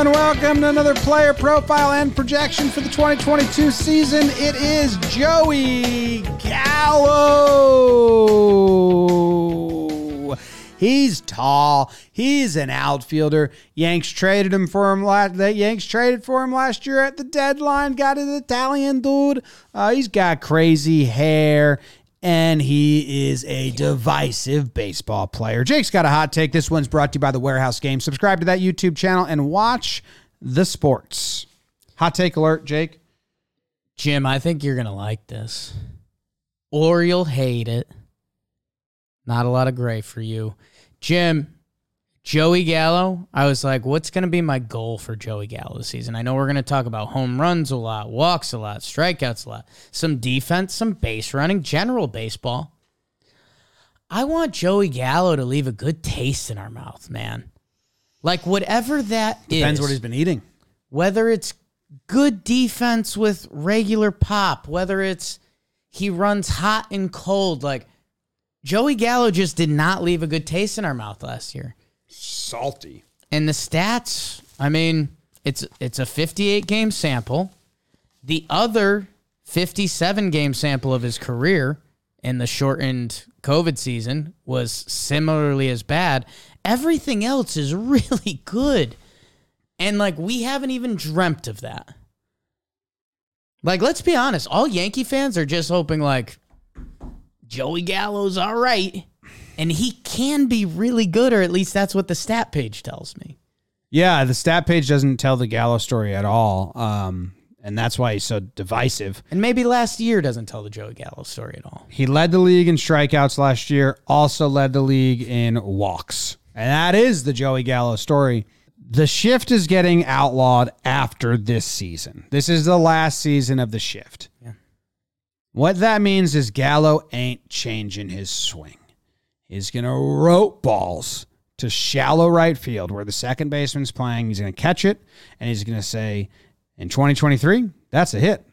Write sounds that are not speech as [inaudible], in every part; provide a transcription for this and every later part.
And welcome to another player profile and projection for the 2022 season. It is Joey Gallo. He's tall. He's an outfielder. Yanks traded him for him. Last, the Yanks traded for him last year at the deadline. Got an Italian dude. Uh, he's got crazy hair and he is a divisive baseball player. Jake's got a hot take. This one's brought to you by the Warehouse Game. Subscribe to that YouTube channel and watch the sports. Hot take alert, Jake. Jim, I think you're going to like this. Or you'll hate it. Not a lot of gray for you. Jim, Joey Gallo, I was like, what's going to be my goal for Joey Gallo this season? I know we're going to talk about home runs a lot, walks a lot, strikeouts a lot, some defense, some base running, general baseball. I want Joey Gallo to leave a good taste in our mouth, man. Like whatever that Depends is, what he's been eating. whether it's good defense with regular pop, whether it's he runs hot and cold, like Joey Gallo just did not leave a good taste in our mouth last year. Salty. And the stats, I mean, it's it's a 58 game sample. The other 57 game sample of his career in the shortened COVID season was similarly as bad. Everything else is [laughs] really good. And like we haven't even dreamt of that. Like let's be honest, all Yankee fans are just hoping like Joey Gallo's all right. And he can be really good, or at least that's what the stat page tells me. Yeah, the stat page doesn't tell the Gallo story at all. Um, and that's why he's so divisive. And maybe last year doesn't tell the Joey Gallo story at all. He led the league in strikeouts last year, also led the league in walks. And that is the Joey Gallo story. The shift is getting outlawed after this season. This is the last season of the shift. Yeah. What that means is Gallo ain't changing his swing. He's going to rope balls to shallow right field where the second baseman's playing. He's going to catch it and he's going to say, in 2023, that's a hit.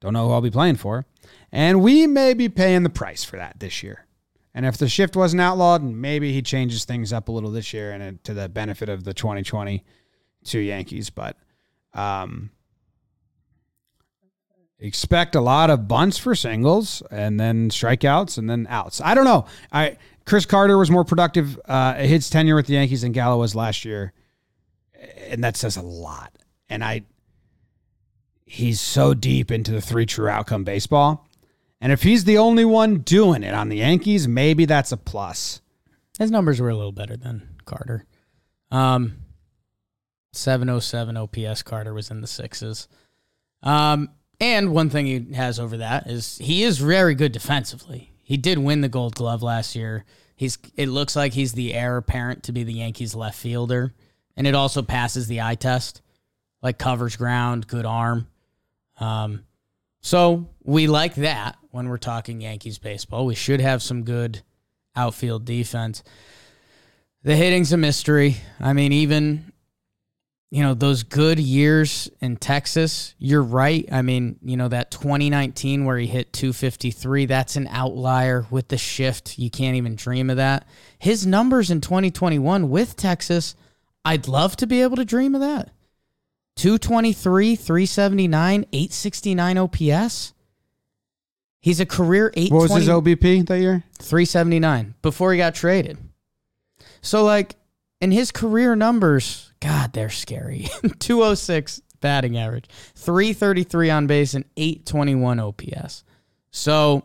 Don't know who I'll be playing for. And we may be paying the price for that this year. And if the shift wasn't outlawed, maybe he changes things up a little this year and it- to the benefit of the 2022 Yankees. But um, expect a lot of bunts for singles and then strikeouts and then outs. I don't know. I Chris Carter was more productive uh, his tenure with the Yankees than Gallo was last year, and that says a lot. And I, he's so deep into the three true outcome baseball, and if he's the only one doing it on the Yankees, maybe that's a plus. His numbers were a little better than Carter. Um, 707 OPS Carter was in the sixes. Um, and one thing he has over that is he is very good defensively. He did win the Gold Glove last year. He's it looks like he's the heir apparent to be the Yankees left fielder, and it also passes the eye test, like covers ground, good arm. Um, so we like that when we're talking Yankees baseball. We should have some good outfield defense. The hitting's a mystery. I mean, even you know those good years in Texas. You're right. I mean, you know that 2019 where he hit 253. That's an outlier with the shift. You can't even dream of that. His numbers in 2021 with Texas, I'd love to be able to dream of that. 223, 379, 869 OPS. He's a career 820. What was his OBP that year? 379 before he got traded. So like in his career numbers, God, they're scary. [laughs] 206 batting average, 333 on base, and 821 OPS. So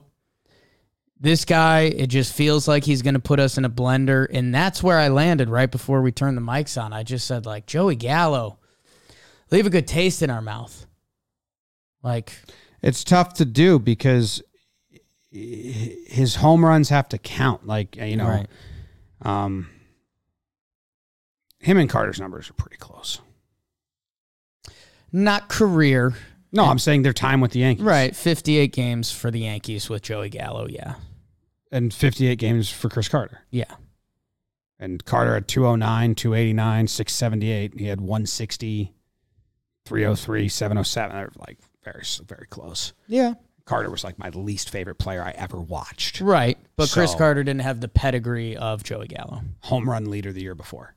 this guy, it just feels like he's going to put us in a blender. And that's where I landed right before we turned the mics on. I just said, like, Joey Gallo, leave a good taste in our mouth. Like, It's tough to do because his home runs have to count. Like you know, Right. um, him and Carter's numbers are pretty close. not career. No, I'm saying their time with the Yankees, Right. 58 games for the Yankees with Joey Gallo. Yeah. And 58 games for Chris Carter. Yeah. And Carter at 209, 289, 678. He had 160, 303, 707. They're like very, very close. Yeah. Carter was like my least favorite player I ever watched. Right. But Chris Carter didn't have the pedigree of Joey Gallo. Home run leader the year before.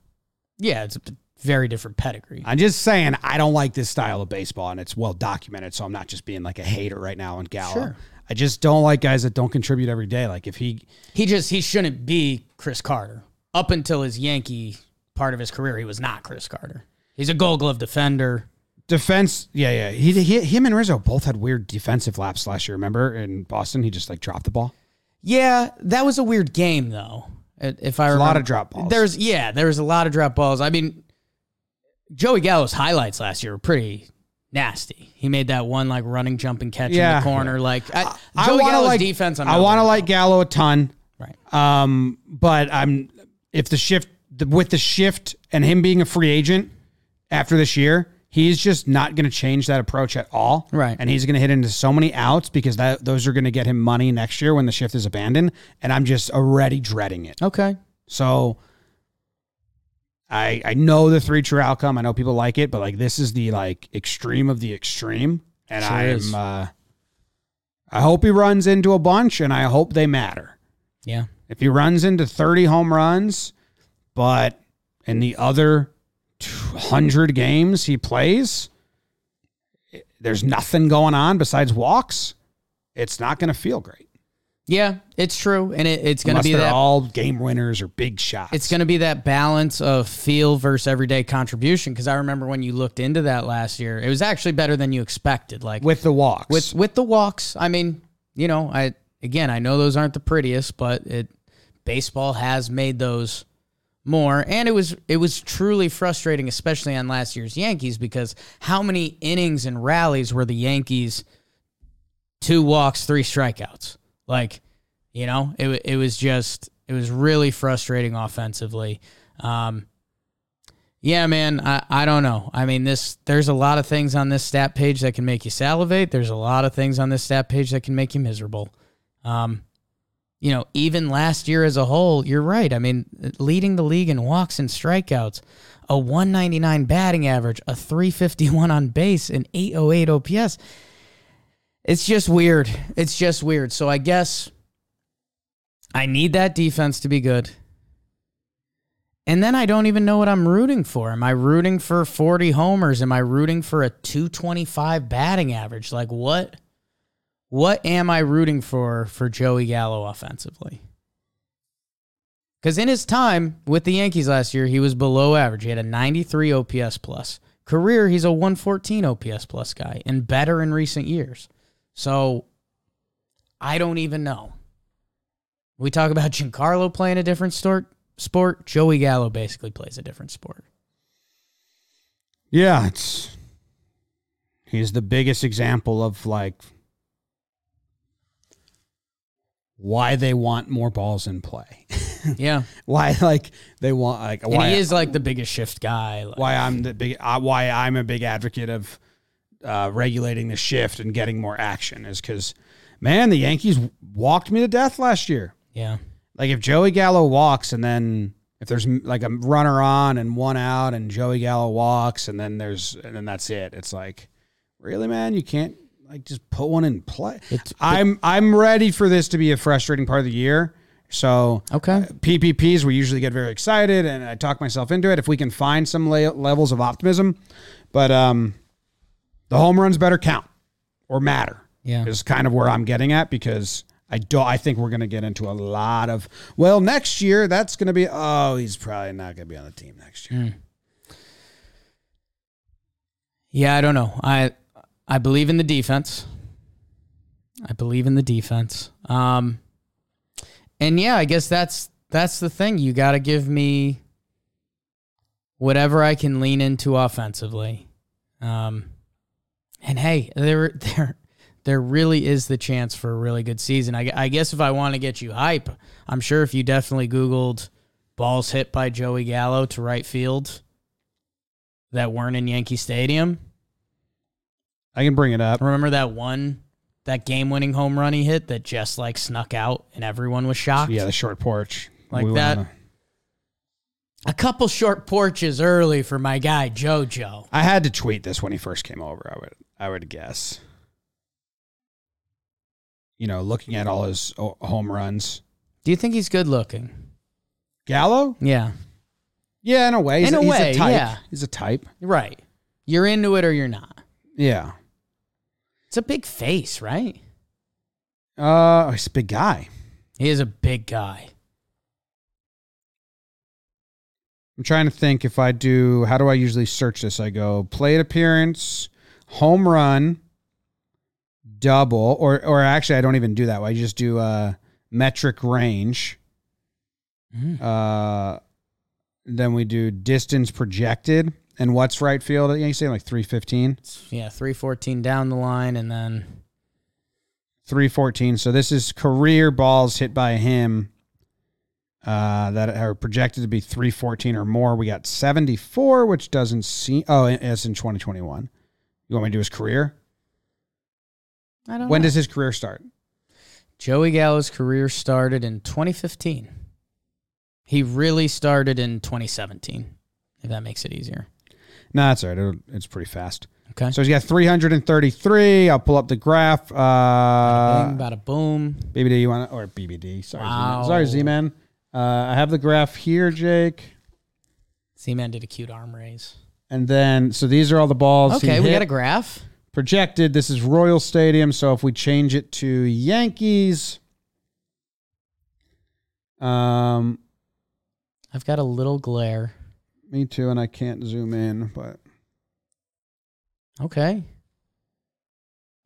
Yeah, it's a very different pedigree. I'm just saying I don't like this style of baseball, and it's well documented. So I'm not just being like a hater right now on Gallo. Sure. I just don't like guys that don't contribute every day. Like if he, He just he shouldn't be Chris Carter. Up until his Yankee part of his career, he was not Chris Carter. He's a Gold Glove defender. defense, yeah, yeah, he, he him and Rizzo both had weird defensive laps last year. Remember in Boston, he just like dropped the ball. Yeah, that was a weird game though. If I remember, a lot of drop balls. There's yeah, there was a lot of drop balls. I mean, Joey Gallo's highlights last year were pretty nasty. He made that one like running, jumping catch in the corner. Like I, I Joey wanna Gallo's like defense. I'm I want to like Gallo a ton. right. Um, but I'm if the shift the, with the shift and him being a free agent after this year, he's just not going to change that approach at all. Right. and he's going to hit into so many outs because that those are going to get him money next year when the shift is abandoned. And I'm just already dreading it. Okay. So. I, I know the three true outcome. I know people like it, but like this is the like extreme of the extreme, and Sure I'm is. uh, I hope he runs into a bunch, and I hope they matter. Yeah. If he runs into 30 home runs, but in the other 200 games he plays, there's nothing going on besides walks, it's not going to feel great. Yeah, it's true, and it, it's going to be that. all game winners or big shots. it's going to be that balance of feel versus everyday contribution. Because I remember when you looked into that last year, it was actually better than you expected. Like with the walks. with with the walks. I mean, you know, I again, I know those aren't the prettiest, but it baseball has made those more, and it was it was truly frustrating, especially on last year's Yankees, because how many innings and rallies were the Yankees? Two walks, three strikeouts. Like, you know, it it was just it was really frustrating offensively. Um, yeah, man, I, I don't know. I mean, this there's a lot of things on this stat page that can make you salivate. There's a lot of things on this stat page that can make you miserable. Um, you know, even last year as a whole, you're right. I mean, leading the league in walks and strikeouts, a 199 batting average, a 351 on base, an 808 OPS. It's just weird. It's just weird. So I guess I need that defense to be good. And then I don't even know what I'm rooting for. Am I rooting for 40 homers? Am I rooting for a 225 batting average? Like what what am I rooting for for Joey Gallo offensively? Cuz in his time with the Yankees last year, he was below average. He had a 93 OPS plus. Career, he's a 114 OPS plus guy and better in recent years. So I don't even know. We talk about [laughs] Giancarlo playing a different sport. Sport. Joey Gallo basically plays a different sport. yeah, it's he's the biggest example of like why they want more balls in play. [laughs] Yeah, why like they want like and why he is like the biggest shift guy. Like, why I'm the big uh, why I'm a big advocate of uh, regulating the shift and getting more action is because man the Yankees walked me to death last year. Yeah, Like if Joey Gallo walks and then if there's like a runner on and one out and Joey Gallo walks and then there's and then that's it. It's like really man you can't like just put one in play. It's- I'm I'm ready for this to be a frustrating part of the year. So Okay. PPPs, we usually get very excited, and I talk myself into it. If we can find some la- levels of optimism, but um, the home runs better count or matter. Yeah. is kind of where I'm getting at because I don't. I think we're going to get into a lot of well next year. That's going to be oh he's probably not going to be on the team next year. yeah. I don't know. I I believe in the defense. I believe in the defense. Um, and yeah, I guess that's that's the thing. You got to give me whatever I can lean into offensively. Um, and hey, there [laughs] there there really is the chance for a really good season. I, I guess if I want to get you hype, I'm sure if you definitely Googled balls hit by Joey Gallo to right field that weren't in Yankee Stadium. I can bring it up. Remember that one, that game winning home run he hit that just like snuck out and everyone was shocked? Yeah, the short porch Like went that- a- A couple short porches early for my guy JoJo. I had to tweet this when he first came over. I would I would guess. You know, looking at all his oh, home runs, Do you think he's good looking? Gallo. Yeah. Yeah, in a way. He's In a he's way, type. yeah. He's a type. Right. You're into it or you're not. Yeah. It's a big face, right? Uh, he's a big guy. He is a big guy. I'm trying to think if I do. How do I usually search this? I go plate appearance, home run, double, or or actually I don't even do that. I just do uh, metric range. Mm. Uh, then we do distance projected and what's right field. Yeah, you say like 315, Yeah, 314 down the line and then 314. So this is career balls hit by him uh, that are projected to be 314 or more. We got 74, which doesn't seem. Oh, it's in 2021. You want me to do his career? I don't When know. does his career start? Joey Gallo's career started in 2015. He really started in 2017, if that makes it easier. No, that's all right. It'll, it's pretty fast. Okay. So he's got 333. I'll pull up the graph. Uh, bada boom. BBD, you want or BBD? Sorry, Wow. Z-Man. sorry, Z-Man. Uh, I have the graph here, Jake. Z-Man did a cute arm raise. And then, so these are all the balls. Okay, we got a graph. projected. This is Royal Stadium. So if we change it to Yankees, um, I've got a little glare. Me too, and I can't zoom in, but Okay.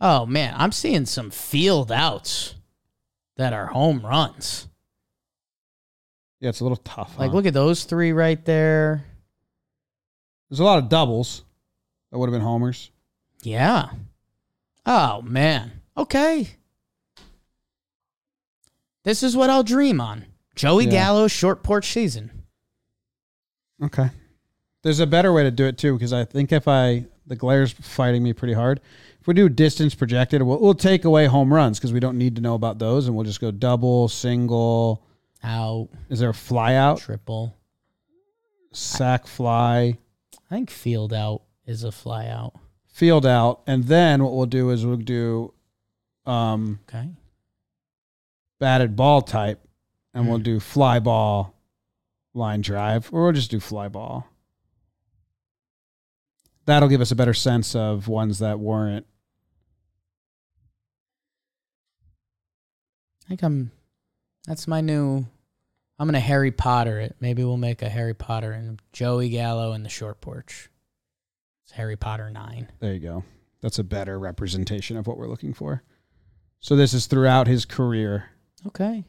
Oh man, I'm seeing some field outs that are home runs. yeah, it's a little tough. Like huh? look at those three right there. there's a lot of doubles that would have been homers. Yeah. Oh man. Okay. This is what I'll dream on. Joey Yeah. Gallo's short porch season. Okay. There's a better way to do it too, because I think if I the glare's fighting me pretty hard. If we do distance projected, we'll, we'll take away home runs because we don't need to know about those, and we'll just go double, single. Out, Is there a fly out, triple. sack fly, I think field out is a fly out. field out, and then what we'll do is we'll do um, Okay. batted ball type, and we'll Hmm. do fly ball, line drive, or we'll just do fly ball. That'll give us a better sense of ones that weren't. I think I'm that's my new I'm gonna Harry Potter it. Maybe we'll make a Harry Potter and Joey Gallo in the short porch. It's Harry Potter nine. There you go. That's a better representation of what we're looking for. So this is throughout his career. Okay.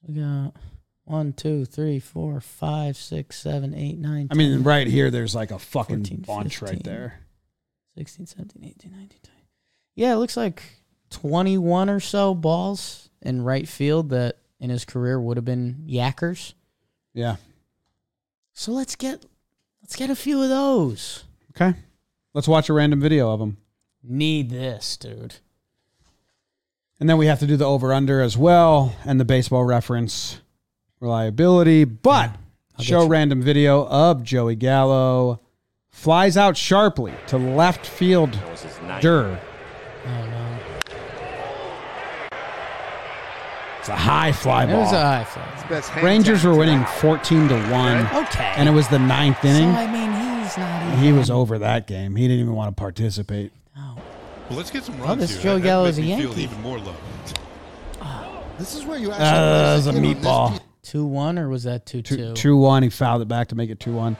So we got one, two, three, four, five, six, seven, eight, nine, I mean, right here, there's like a fucking 14, bunch right there. 16, 17, 18, 19, 20. Yeah, it looks like 21 or so balls in right field that in his career would have been yackers. Yeah. So let's get let's get a few of those. Okay. Let's watch a random video of them. Need this, dude. And then we have to do the over under as well and the baseball reference reliability. But I'll show you- random video of Joey Gallo flies out sharply to left field. Dur. Oh no. It's a high fly ball. It was a high fly. Best hand Rangers were winning 14 to 1 Okay. and it was the ninth so inning. I mean he's not even He was over that game. He didn't even want to participate. Oh. Well, let's get some Well, runs this here. Joe That- that Gallo is a me feel Yankee. even more love. This is where you actually. Uh, that was a in this meatball. Piece. Two one or was that two two? 2 2 1. He fouled it back to make it 2 1.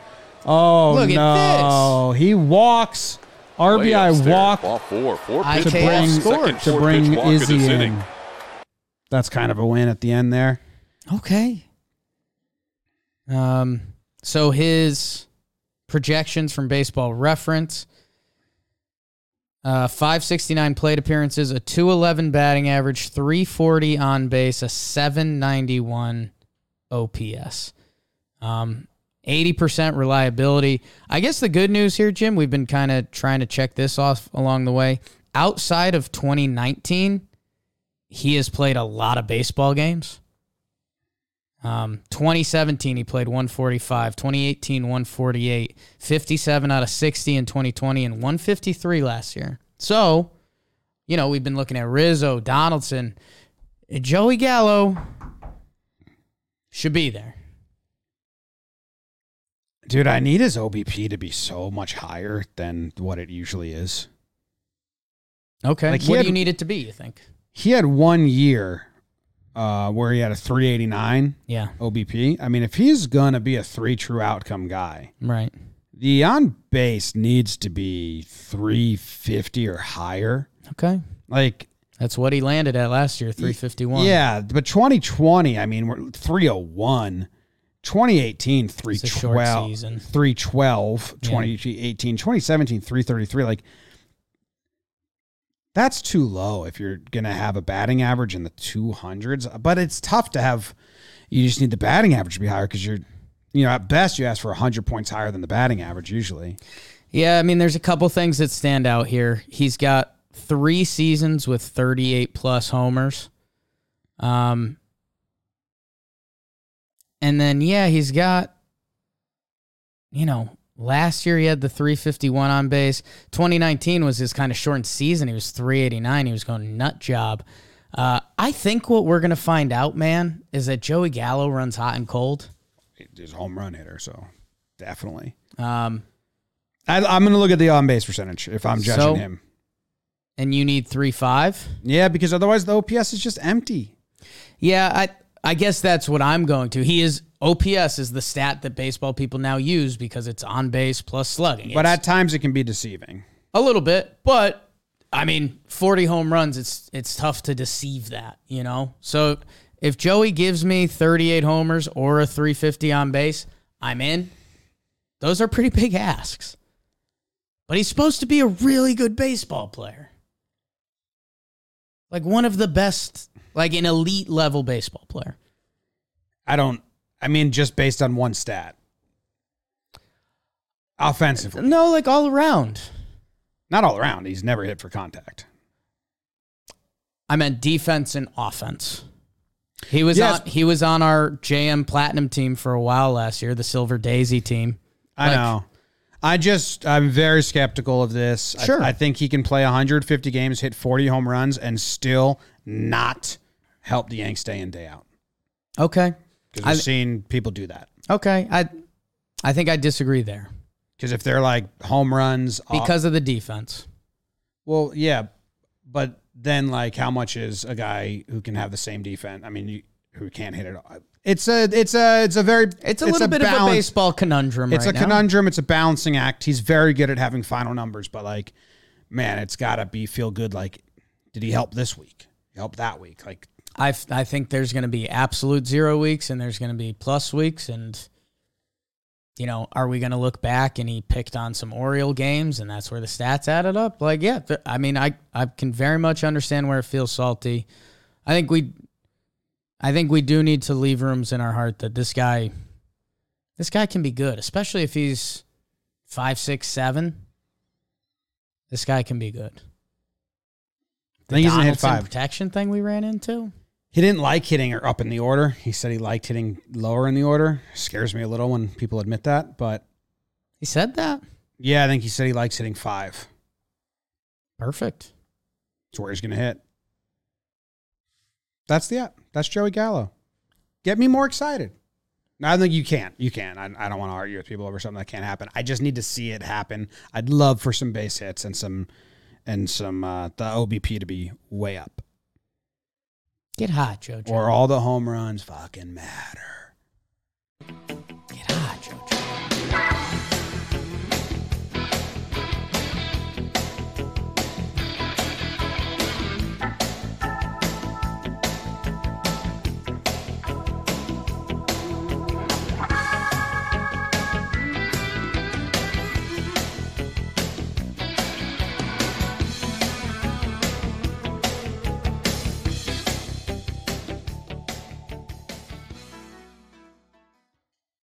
Oh, Look at no. He walks. RBI upstairs. walk Ball four. Four pitch to IKF bring, scored. to Four bring pitch Izzy in. inning. That's kind of a win at the end there. Okay. Um so his projections from baseball reference uh 569 plate appearances, a 211 batting average, 340 on base, a 791 OPS. Um 80% reliability. I guess the good news here, Jim, we've been kind of trying to check this off along the way. Outside of 2019, he has played a lot of baseball games. Um, 2017, he played 145. 2018, 148. 57 out of 60 in 2020, and 153 last year. So, you know, we've been looking at Rizzo, Donaldson. Joey Gallo should be there. Dude, I need his OBP to be so much higher than what it usually is. Okay. Like, what had- do you need it to be, you think? He had one year uh, where he had a 389 Yeah. OBP. I mean, if he's going to be a three true outcome guy, Right. the on base needs to be 350 or higher. Okay. Like, That's what he landed at last year, 351. yeah, but 2020, I mean, we're 301. 2018, It's a short 312. season. 312, Yeah. 2018, 2017, 333. Like, that's too low if you're going to have a batting average in the 200s. But it's tough to have, you just need the batting average to be higher because you're, you know, at best you ask for 100 points higher than the batting average usually. Yeah, I mean, there's a couple things that stand out here. He's got three seasons with 38 plus homers. Um, and then, yeah, he's got, you know, last year he had the 351 on base. 2019 was his kind of shortened season. He was 389. He was going nut job. Uh, I think what we're going to find out, man, is that Joey Gallo runs hot and cold. He's a home run hitter, so definitely. Um, I, I'm going to look at the on base percentage if I'm judging So- him. And you need 3 5. Yeah, because otherwise the OPS is just empty. Yeah, I I guess that's what I'm going to. He is OPS is the stat that baseball people now use because it's on base plus slugging. But It's at times it can be deceiving. a little bit, but I mean, 40 home runs, it's it's tough to deceive that, you know. So if Joey gives me 38 homers or a 350 on base, I'm in. Those are pretty big asks. But he's supposed to be a really good baseball player. Like one of the best, like an elite level baseball player. I don't. I mean, just based on one stat. Offensively, No, like all around. not all around. He's never hit for contact. I meant defense and offense. He was Yes. on he was on our JM Platinum team for a while last year, the Silver Daisy team. I Like- know. I just I'm very skeptical of this. I- Sure. I, think he can play 150 games, hit 40 home runs, and still not help the Yanks day in day out. Okay. Because I- we've seen people do that. Okay. I I think I disagree there. Because if they're like home runs, off- Because of the defense. well, yeah, but then like how much is a guy who can have the same defense? I mean, you, who can't hit it? It's a it's a it's a very It's a little bit of a baseball conundrum It's right a now. conundrum. It's a balancing act. He's very good at having final numbers, but like, man, it's got to be feel good. Like, did he help this week? Help that week? Like, I I think there's going to be absolute zero weeks and there's going to be plus weeks and you know, are we going to look back and he picked on some Oriole games and that's where the stats added up? Like, yeah, I mean, I I can very much understand where it feels salty. I think we I think we do need to leave rooms in our heart that this guy this guy can be good, especially if he's five, six, seven. This guy can be good. I think he's gonna hit five. protection thing we ran into. He didn't like hitting her up in the order. He said he liked hitting lower in the order. Scares me a little when people admit that, but He said that. yeah, I think he said he likes hitting five. Perfect. That's where he's going to hit. That's the that's Joey Gallo. Get me more excited. No, I don't think you can't. You can. I, I don't want to argue with people over something that can't happen. I just need to see it happen. I'd love for some base hits and some and some uh, the OBP to be way up, Get hot, Jojo. or all the home runs fucking matter.